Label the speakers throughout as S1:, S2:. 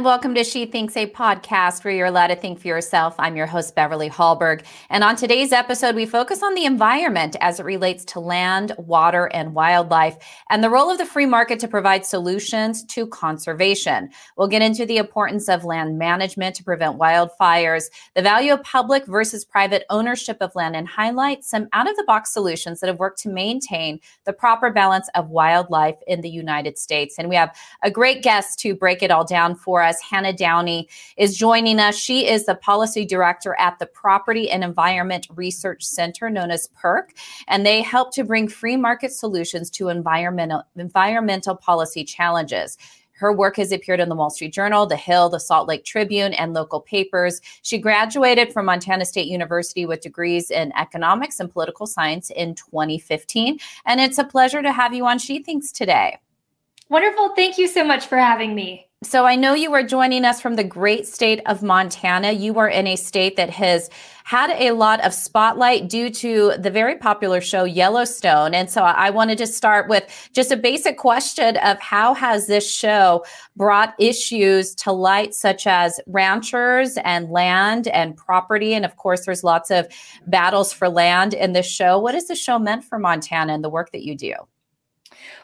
S1: And welcome to She Thinks, a podcast where you're allowed to think for yourself. I'm your host, Beverly Hallberg. And on today's episode, we focus on the environment as it relates to land, water, and wildlife, and the role of the free market to provide solutions to conservation. We'll get into the importance of land management to prevent wildfires, the value of public versus private ownership of land, and highlight some out of the box solutions that have worked to maintain the proper balance of wildlife in the United States. And we have a great guest to break it all down for us. Hannah Downey is joining us. She is the policy director at the Property and Environment Research Center, known as PERC, and they help to bring free market solutions to environmental environmental policy challenges. Her work has appeared in the Wall Street Journal, The Hill, the Salt Lake Tribune, and local papers. She graduated from Montana State University with degrees in economics and political science in 2015. And it's a pleasure to have you on She Thinks today.
S2: Wonderful. Thank you so much for having me.
S1: So I know you are joining us from the great state of Montana. You are in a state that has had a lot of spotlight due to the very popular show Yellowstone. And so I wanted to start with just a basic question of how has this show brought issues to light such as ranchers and land and property and of course there's lots of battles for land in this show. What has the show meant for Montana and the work that you do?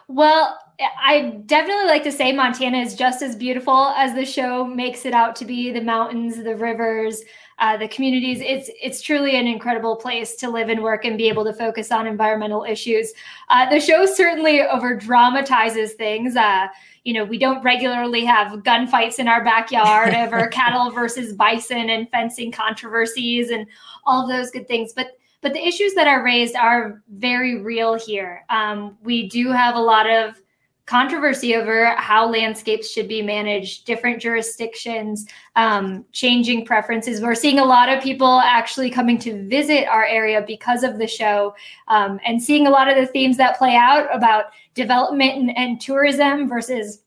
S2: Well, I definitely like to say Montana is just as beautiful as the show makes it out to be. The mountains, the rivers, uh, the communities. It's it's truly an incredible place to live and work and be able to focus on environmental issues. Uh, the show certainly over dramatizes things. Uh, you know, we don't regularly have gunfights in our backyard over cattle versus bison and fencing controversies and all of those good things, but but the issues that are raised are very real here. Um, we do have a lot of controversy over how landscapes should be managed, different jurisdictions, um, changing preferences. We're seeing a lot of people actually coming to visit our area because of the show um, and seeing a lot of the themes that play out about development and, and tourism versus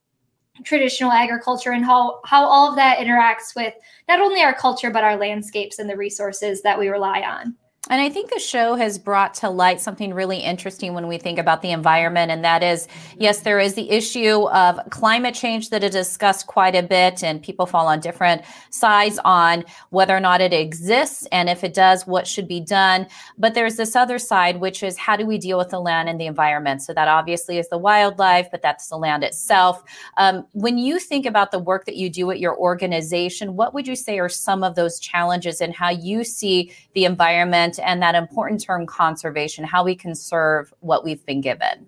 S2: traditional agriculture and how how all of that interacts with not only our culture but our landscapes and the resources that we rely on.
S1: And I think the show has brought to light something really interesting when we think about the environment. And that is, yes, there is the issue of climate change that is discussed quite a bit, and people fall on different sides on whether or not it exists. And if it does, what should be done. But there's this other side, which is how do we deal with the land and the environment? So that obviously is the wildlife, but that's the land itself. Um, when you think about the work that you do at your organization, what would you say are some of those challenges and how you see the environment? And that important term conservation, how we conserve what we've been given.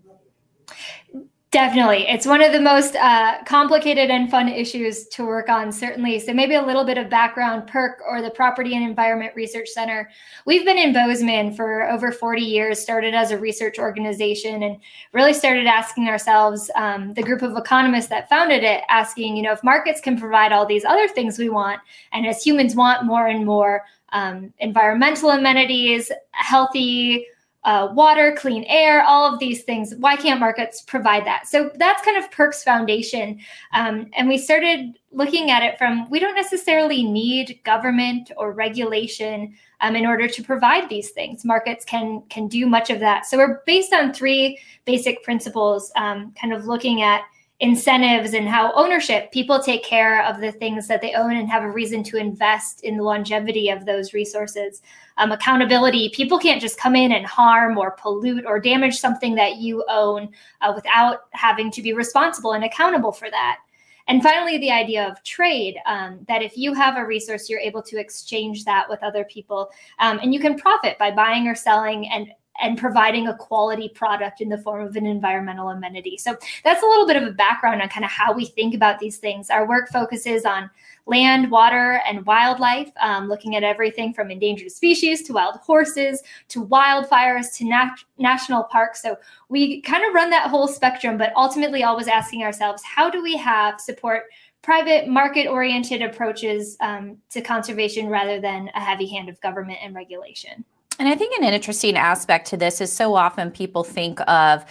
S2: Definitely. It's one of the most uh, complicated and fun issues to work on, certainly. So, maybe a little bit of background PERC or the Property and Environment Research Center. We've been in Bozeman for over 40 years, started as a research organization, and really started asking ourselves, um, the group of economists that founded it, asking, you know, if markets can provide all these other things we want, and as humans want more and more um, environmental amenities, healthy uh, water, clean air, all of these things. Why can't markets provide that? So that's kind of PERC's foundation. Um, and we started looking at it from we don't necessarily need government or regulation um, in order to provide these things. Markets can can do much of that. So we're based on three basic principles, um, kind of looking at incentives and how ownership people take care of the things that they own and have a reason to invest in the longevity of those resources. Um, accountability people can't just come in and harm or pollute or damage something that you own uh, without having to be responsible and accountable for that. And finally the idea of trade um, that if you have a resource you're able to exchange that with other people. Um, and you can profit by buying or selling and and providing a quality product in the form of an environmental amenity. So that's a little bit of a background on kind of how we think about these things. Our work focuses on land, water, and wildlife, um, looking at everything from endangered species to wild horses to wildfires to nat- national parks. So we kind of run that whole spectrum, but ultimately always asking ourselves, how do we have support private market oriented approaches um, to conservation rather than a heavy hand of government and regulation?
S1: And I think an interesting aspect to this is so often people think of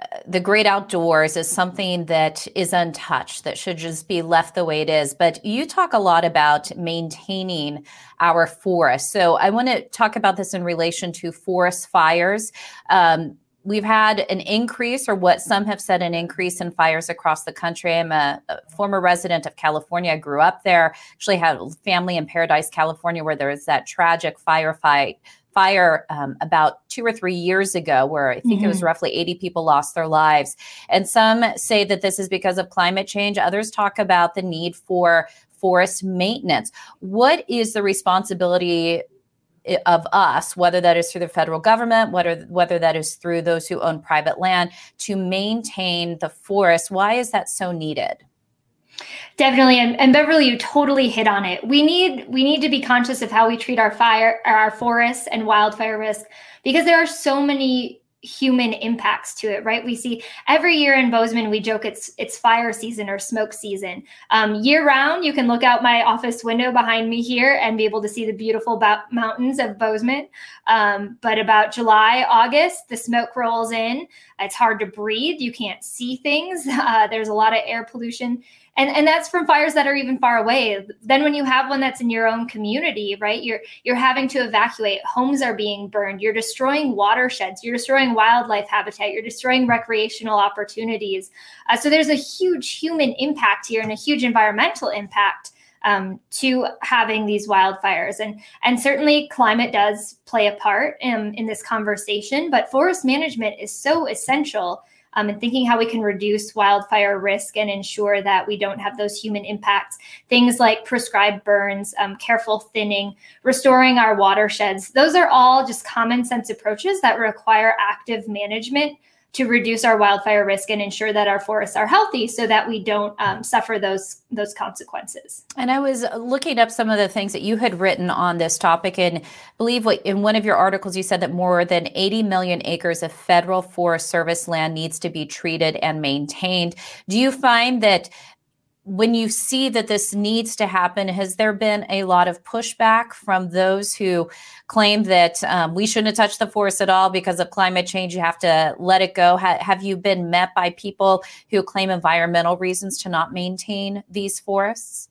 S1: uh, the great outdoors as something that is untouched, that should just be left the way it is. But you talk a lot about maintaining our forests. So I want to talk about this in relation to forest fires. Um, we've had an increase, or what some have said, an increase in fires across the country. I'm a, a, former resident of California. I grew up there. Actually, had family in Paradise, California, where there was that tragic firefight fire um, about two or three years ago, where I think mm-hmm. it was mm-hmm. roughly 80 people lost their lives. And some say that this is because of climate change. Others talk about the need for forest maintenance. What is the responsibility of us, whether that is through the federal government, whether whether that is through those who own private land, to maintain the forest. Why is that so needed?
S2: Definitely, and, and Beverly, you totally hit on it. We need we need to be conscious of how we treat our fire, our forests, and wildfire risk because there are so many human impacts to it, right? We see every year in Bozeman, we joke it's it's fire season or smoke season. Um, year round, you can look out my office window behind me here and be able to see the beautiful mountains of Bozeman. Um, but about July, August, the smoke rolls in. It's hard to breathe. You can't see things. Uh, there's a lot of air pollution and and that's from fires that are even far away. Then when you have one that's in your own community right you're you're having to evacuate. Homes are being burned. You're destroying watersheds. You're destroying wildlife habitat. You're destroying recreational opportunities. Uh, so there's a huge human impact here and a huge environmental impact um, to having these wildfires. And and certainly climate does play a part in, in this conversation but forest management is so essential um, and thinking how we can reduce wildfire risk and ensure that we don't have those human impacts. Things like prescribed burns, um, careful thinning, restoring our watersheds. Those are all just common sense approaches that require active management to reduce our wildfire risk and ensure that our forests are healthy so that we don't um, suffer those those consequences.
S1: And i was looking up some of the things that you had written on this topic and believe what in one of your articles you said that more than 80 million acres of federal forest service land needs to be treated and maintained. Do you find that when you see that this needs to happen, has there been a lot of pushback from those who claim that um, we shouldn't touched the forest at all because of climate change? You have to let it go. Ha- have you been met by people who claim environmental reasons to not maintain these forests?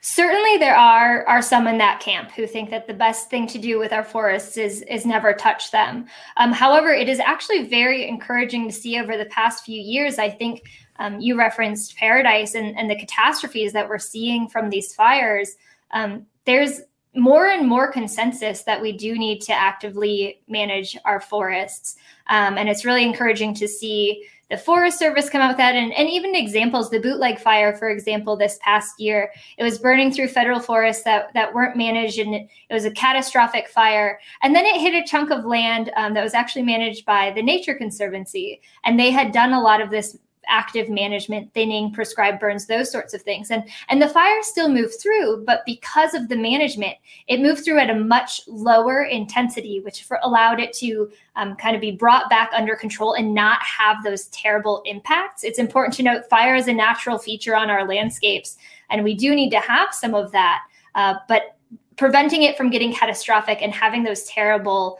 S2: Certainly, there are are some in that camp who think that the best thing to do with our forests is is never touch them. Um, however, it is actually very encouraging to see over the past few years. I think um, you referenced Paradise and, and the catastrophes that we're seeing from these fires. Um, there's more and more consensus that we do need to actively manage our forests. Um, and it's really encouraging to see the Forest Service come out with that. And, and even examples, the bootleg fire, for example, this past year, it was burning through federal forests that, that weren't managed and it, was a catastrophic fire. And then it hit a chunk of land um, that was actually managed by the Nature Conservancy. And they had done a lot of this active management, thinning, prescribed burns, those sorts of things. And and the fire still moved through, but because of the management, it moved through at a much lower intensity, which for, allowed it to um, kind of be brought back under control and not have those terrible impacts. It's important to note fire is a natural feature on our landscapes, and we do need to have some of that. Uh, but preventing it from getting catastrophic and having those terrible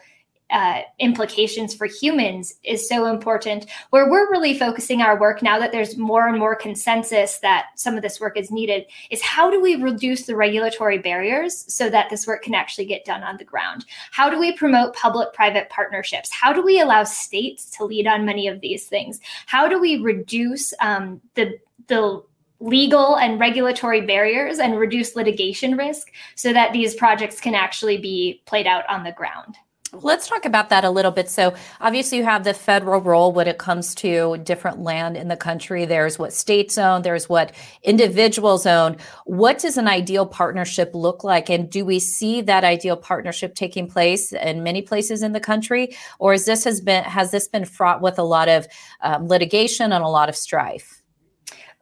S2: uh, implications for humans is so important. Where we're really focusing our work now that there's more and more consensus that some of this work is needed is how do we reduce the regulatory barriers so that this work can actually get done on the ground? How do we promote public private partnerships? How do we allow states to lead on many of these things? How do we reduce um, the the legal and regulatory barriers and reduce litigation risk so that these projects can actually be played out on the ground?
S1: Let's talk about that a little bit. So, obviously, you have the federal role when it comes to different land in the country. There's what states own, there's what individuals own. What does an ideal partnership look like? And do we see that ideal partnership taking place in many places in the country? Or is this has been has this been fraught with a lot of um, litigation and a lot of strife?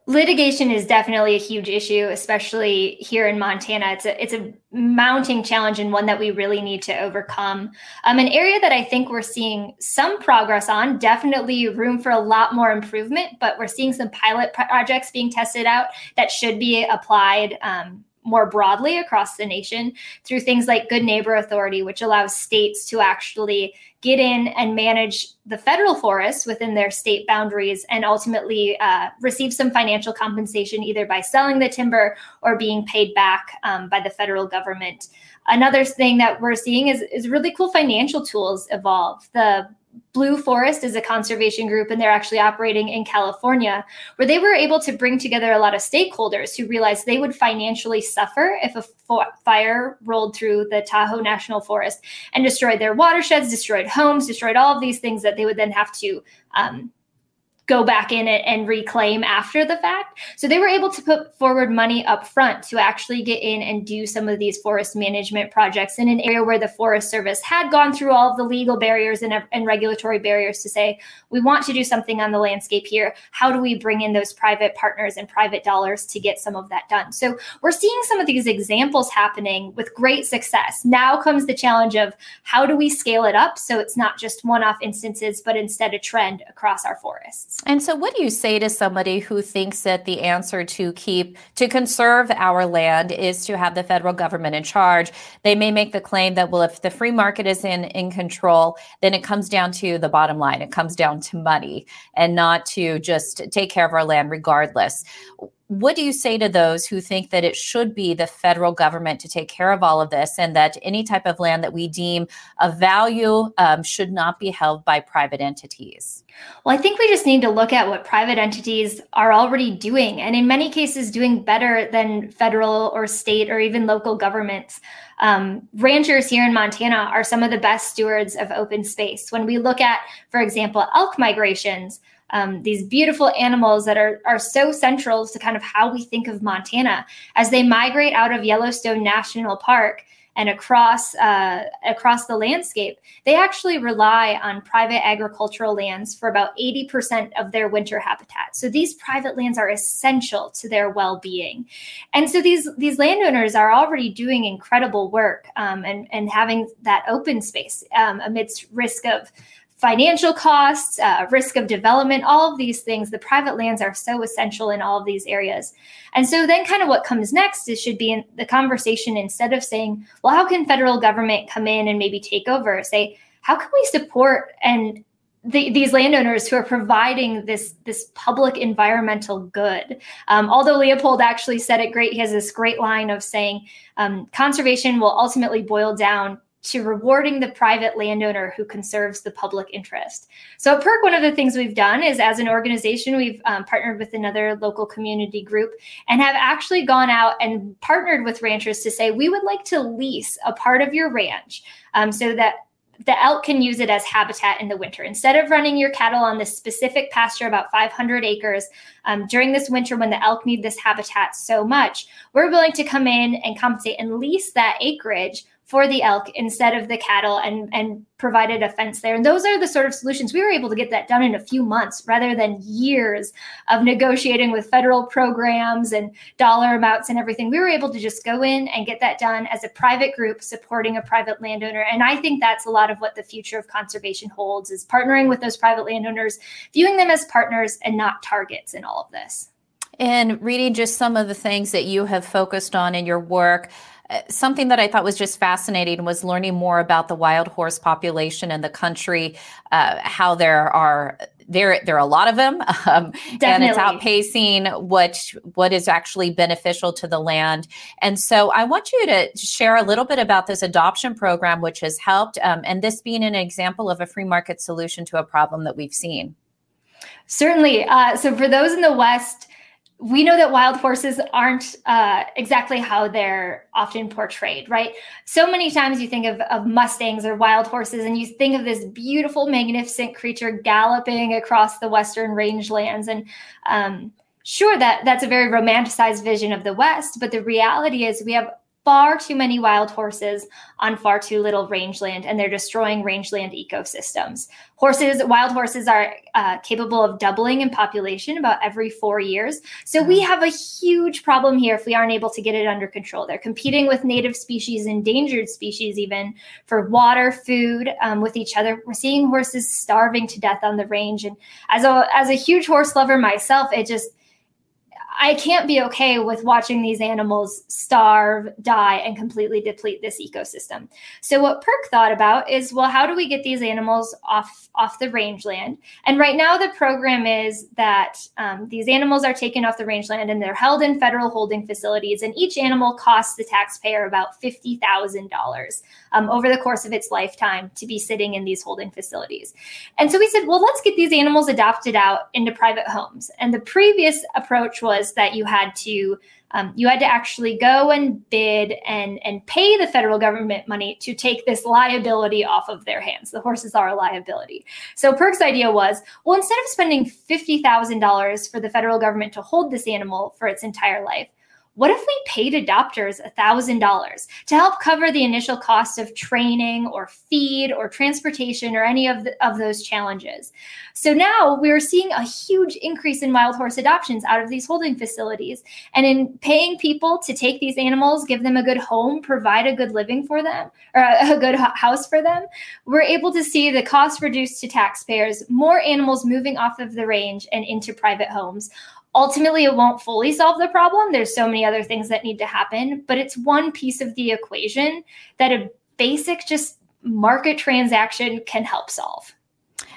S2: Litigation is definitely a huge issue especially here in montana. It's a it's a mounting challenge and one that we really need to overcome. Um, an area that i think we're seeing some progress on definitely room for a lot more improvement but we're seeing some pilot projects being tested out that should be applied um, more broadly across the nation through things like Good Neighbor Authority, which allows states to actually get in and manage the federal forests within their state boundaries and ultimately uh, receive some financial compensation either by selling the timber or being paid back um, by the federal government. Another thing that we're seeing is, is really cool financial tools evolve. The Blue Forest is a conservation group, and they're actually operating in California, where they were able to bring together a lot of stakeholders who realized they would financially suffer if a fire rolled through the Tahoe National Forest and destroyed their watersheds, destroyed homes, destroyed all of these things that they would then have to um, go back in it and reclaim after the fact. So they were able to put forward money up front to actually get in and do some of these forest management projects in an area where the Forest Service had gone through all of the legal barriers and, and regulatory barriers to say, we want to do something on the landscape here. How do we bring in those private partners and private dollars to get some of that done? So we're seeing some of these examples happening with great success. Now comes the challenge of how do we scale it up so it's not just one off instances, but instead a trend across our forests.
S1: And so, what do you say to somebody who thinks that the answer to keep, to conserve our land is to have the federal government in charge? They may make the claim that, well, if the free market is in, in control, then it comes down to the bottom line. It comes down to money and not to just take care of our land regardless what do you say to those who think that it should be the federal government to take care of all of this and that any type of land that we deem of value um, should not be held by private entities?
S2: Well, I think we just need to look at what private entities are already doing, and in many cases, doing better than federal or state or even local governments. Um, ranchers here in Montana are some of the best stewards of open space. When we look at, for example, elk migrations, um, these beautiful animals that are, are so central to kind of how we think of Montana as they migrate out of Yellowstone National Park and across uh, across the landscape, they actually rely on private agricultural lands for about 80% of their winter habitat. So these private lands are essential to their well-being, and so these these landowners are already doing incredible work um, and and having that open space um, amidst risk of financial costs, uh, risk of development, all of these things. The private lands are so essential in all of these areas. And so then kind of what comes next is should be in the conversation instead of saying, well, how can federal government come in and maybe take over? Say, how can we support and the, these landowners who are providing this this public environmental good. Um, Aldo Leopold actually said it great, he has this great line of saying um, conservation will ultimately boil down to rewarding the private landowner who conserves the public interest. So at PERC, one of the things we've done is as an organization, we've um, partnered with another local community group and have actually gone out and partnered with ranchers to say, we would like to lease a part of your ranch um, so that the elk can use it as habitat in the winter. Instead of running your cattle on this specific pasture, about 500 acres, um, during this winter when the elk need this habitat so much, we're willing to come in and compensate and lease that acreage for the elk instead of the cattle and and provided a fence there. And those are the sort of solutions. We were able to get that done in a few months rather than years of negotiating with federal programs and dollar amounts and everything. We were able to just go in and get that done as a private group supporting a private landowner. And i think that's a lot of what the future of conservation holds is partnering with those private landowners viewing them as partners and not targets in all of this.
S1: And reading just some of the things that you have focused on in your work something that I thought was just fascinating was learning more about the wild horse population in the country, uh, how there are there there are a lot of them, um, and it's outpacing what what is actually beneficial to the land. And so, I want you to share a little bit about this adoption program, which has helped, um, and this being an example of a free market solution to a problem that we've seen.
S2: Certainly. Uh, so, for those in the West we know that wild horses aren't uh, exactly how they're often portrayed, right? So many times you think of, of Mustangs or wild horses, and you think of this beautiful, magnificent creature galloping across the Western rangelands. And um, sure, that that's a very romanticized vision of the West, but the reality is we have far too many wild horses on far too little rangeland, and they're destroying rangeland ecosystems. Horses, wild horses are uh, capable of doubling in population about every four years. So we mm. have a huge problem here if we aren't able to get it under control. They're competing with native species, endangered species, even for water, food um, with each other. We're seeing horses starving to death on the range. And as a as a huge horse lover myself, it just I can't be okay with watching these animals starve, die, and completely deplete this ecosystem. So what PERC thought about is, well, how do we get these animals off off the rangeland? And right now, the program is that um, these animals are taken off the rangeland and they're held in federal holding facilities, and each animal costs the taxpayer about fifty thousand um, dollars over the course of its lifetime to be sitting in these holding facilities. And so we said, well, let's get these animals adopted out into private homes. And the previous approach was was that you had to um, you had to actually go and bid and and pay the federal government money to take this liability off of their hands. The horses are a liability. So PERC's idea was, well, instead of spending fifty thousand dollars for the federal government to hold this animal for its entire life, what if we paid adopters $1,000 to help cover the initial cost of training or feed or transportation or any of, the, of those challenges? So now we're seeing a huge increase in wild horse adoptions out of these holding facilities. And in paying people to take these animals, give them a good home, provide a good living for them, or a, good house for them, we're able to see the cost reduced to taxpayers, more animals moving off of the range and into private homes ultimately it won't fully solve the problem. There's so many other things that need to happen but it's one piece of the equation that a basic just market transaction can help solve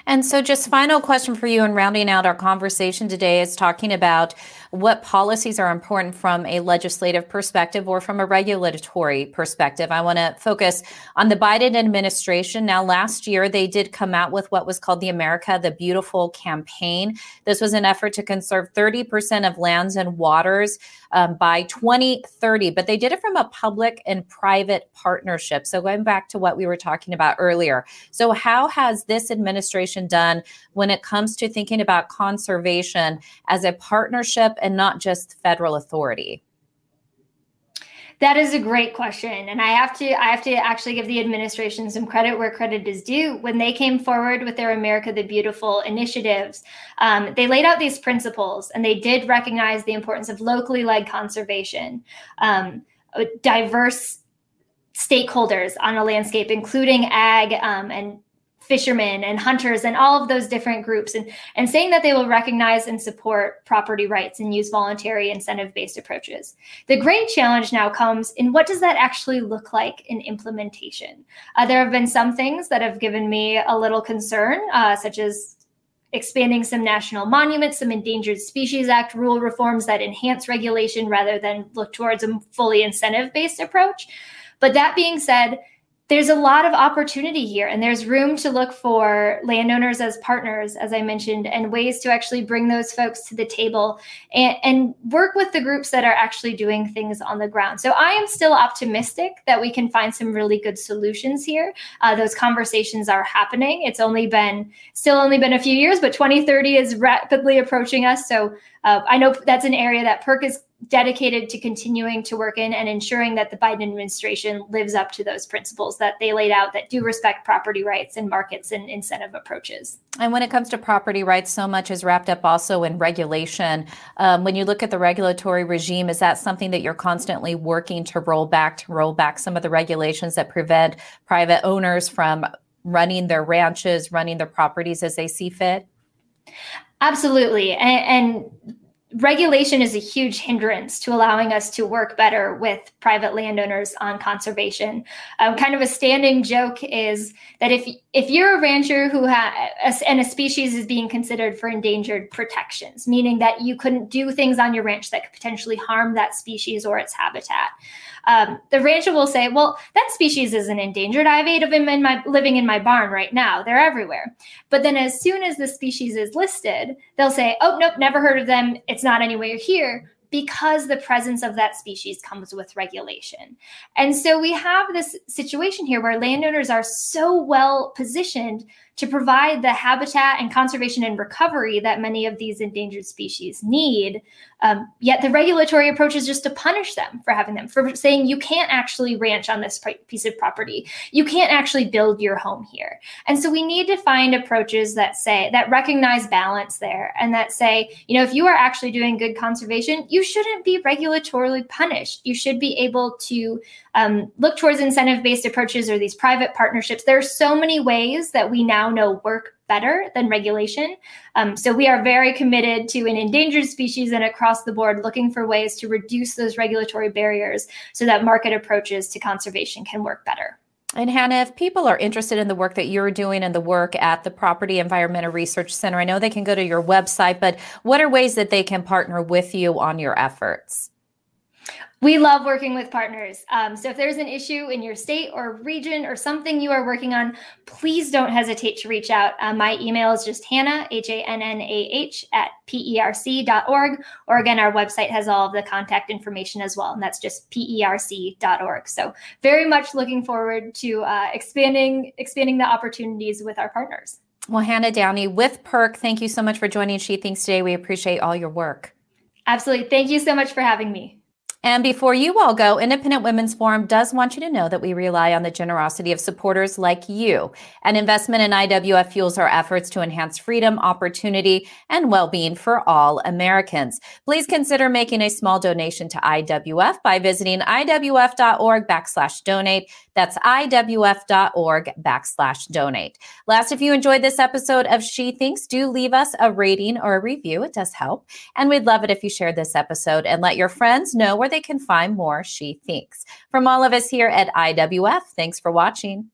S1: and so, just final question for you, and rounding out our conversation today is talking about what policies are important from a legislative perspective or from a regulatory perspective. I want to focus on the Biden administration. Now, last year, they did come out with what was called the America the Beautiful campaign. This was an effort to conserve 30% of lands and waters um, by 2030, but they did it from a public and private partnership. So, going back to what we were talking about earlier. So, how has this administration done when it comes to thinking about conservation as a partnership and not just federal authority?
S2: That is a great question, and I have to I have to actually give the administration some credit where credit is due. When they came forward with their America the Beautiful initiatives, um, they laid out these principles, and they did recognize the importance of locally led conservation, um, diverse stakeholders on a landscape, including ag um, and fishermen and hunters and all of those different groups and, and saying that they will recognize and support property rights and use voluntary incentive based approaches. The great challenge now comes in what does that actually look like in implementation? Uh, there have been some things that have given me a little concern uh, such as expanding some national monuments some endangered species act rule reforms that enhance regulation rather than look towards a fully incentive based approach. But that being said there's a lot of opportunity here and there's room to look for landowners as partners as i mentioned and ways to actually bring those folks to the table and, and, work with the groups that are actually doing things on the ground. So i am still optimistic that we can find some really good solutions here. Uh, those conversations are happening. It's only been still only been a few years but 2030 is rapidly approaching us. So uh, I know that's an area that PERC is dedicated to continuing to work in and ensuring that the Biden administration lives up to those principles that they laid out that do respect property rights and markets and incentive approaches.
S1: And when it comes to property rights, so much is wrapped up also in regulation. Um, when you look at the regulatory regime, is that something that you're constantly working to roll back, to roll back some of the regulations that prevent private owners from running their ranches, running their properties as they see fit?
S2: Absolutely. And, and, regulation is a huge hindrance to allowing us to work better with private landowners on conservation. Um, kind of a standing joke is that if if you're a rancher who has and a species is being considered for endangered protections, meaning that you couldn't do things on your ranch that could potentially harm that species or its habitat um, the rancher will say, "Well, that species isn't endangered. I have eight of them in my living in my barn right now. They're everywhere." But then, as soon as the species is listed, they'll say, "Oh, nope, never heard of them. It's not anywhere here." because the presence of that species comes with regulation. And so we have this situation here where landowners are so well positioned to provide the habitat and conservation and recovery that many of these endangered species need. Um, yet the regulatory approach is just to punish them for having them, for saying you can't actually ranch on this piece of property. You can't actually build your home here. And so we need to find approaches that say, that recognize balance there and that say, you know, if you are actually doing good conservation, you you shouldn't be regulatorily punished. You should be able to um, look towards incentive based approaches or these private partnerships. There are so many ways that we now know work better than regulation. Um, so we are very committed to an endangered species and across the board looking for ways to reduce those regulatory barriers so that market approaches to conservation can work better.
S1: And Hannah, if people are interested in the work that you're doing and the work at the Property Environmental Research Center, I know they can go to your website, but what are ways that they can partner with you on your efforts?
S2: We love working with partners. Um, so if there's an issue in your state or region or something you are working on, please don't hesitate to reach out. Uh, my email is just Hannah, H A N N A H, at perc.org. Or again, our website has all of the contact information as well, and that's just perc.org. So very much looking forward to uh, expanding expanding the opportunities with our partners.
S1: Well, Hannah Downey with PERC, thank you so much for joining She Thinks today. We appreciate all your work.
S2: Absolutely. Thank you so much for having me.
S1: And before you all go, Independent Women's Forum does want you to know that we rely on the generosity of supporters like you. An investment in IWF fuels our efforts to enhance freedom, opportunity, and well-being for all Americans. Please consider making a small donation to IWF by visiting iwf.org backslash donate. That's iwf.org backslash donate. Last, if you enjoyed this episode of She Thinks, do leave us a rating or a review. It does help. And we'd love it if you shared this episode and let your friends know where they can find more She Thinks. From all of us here at IWF, thanks for watching.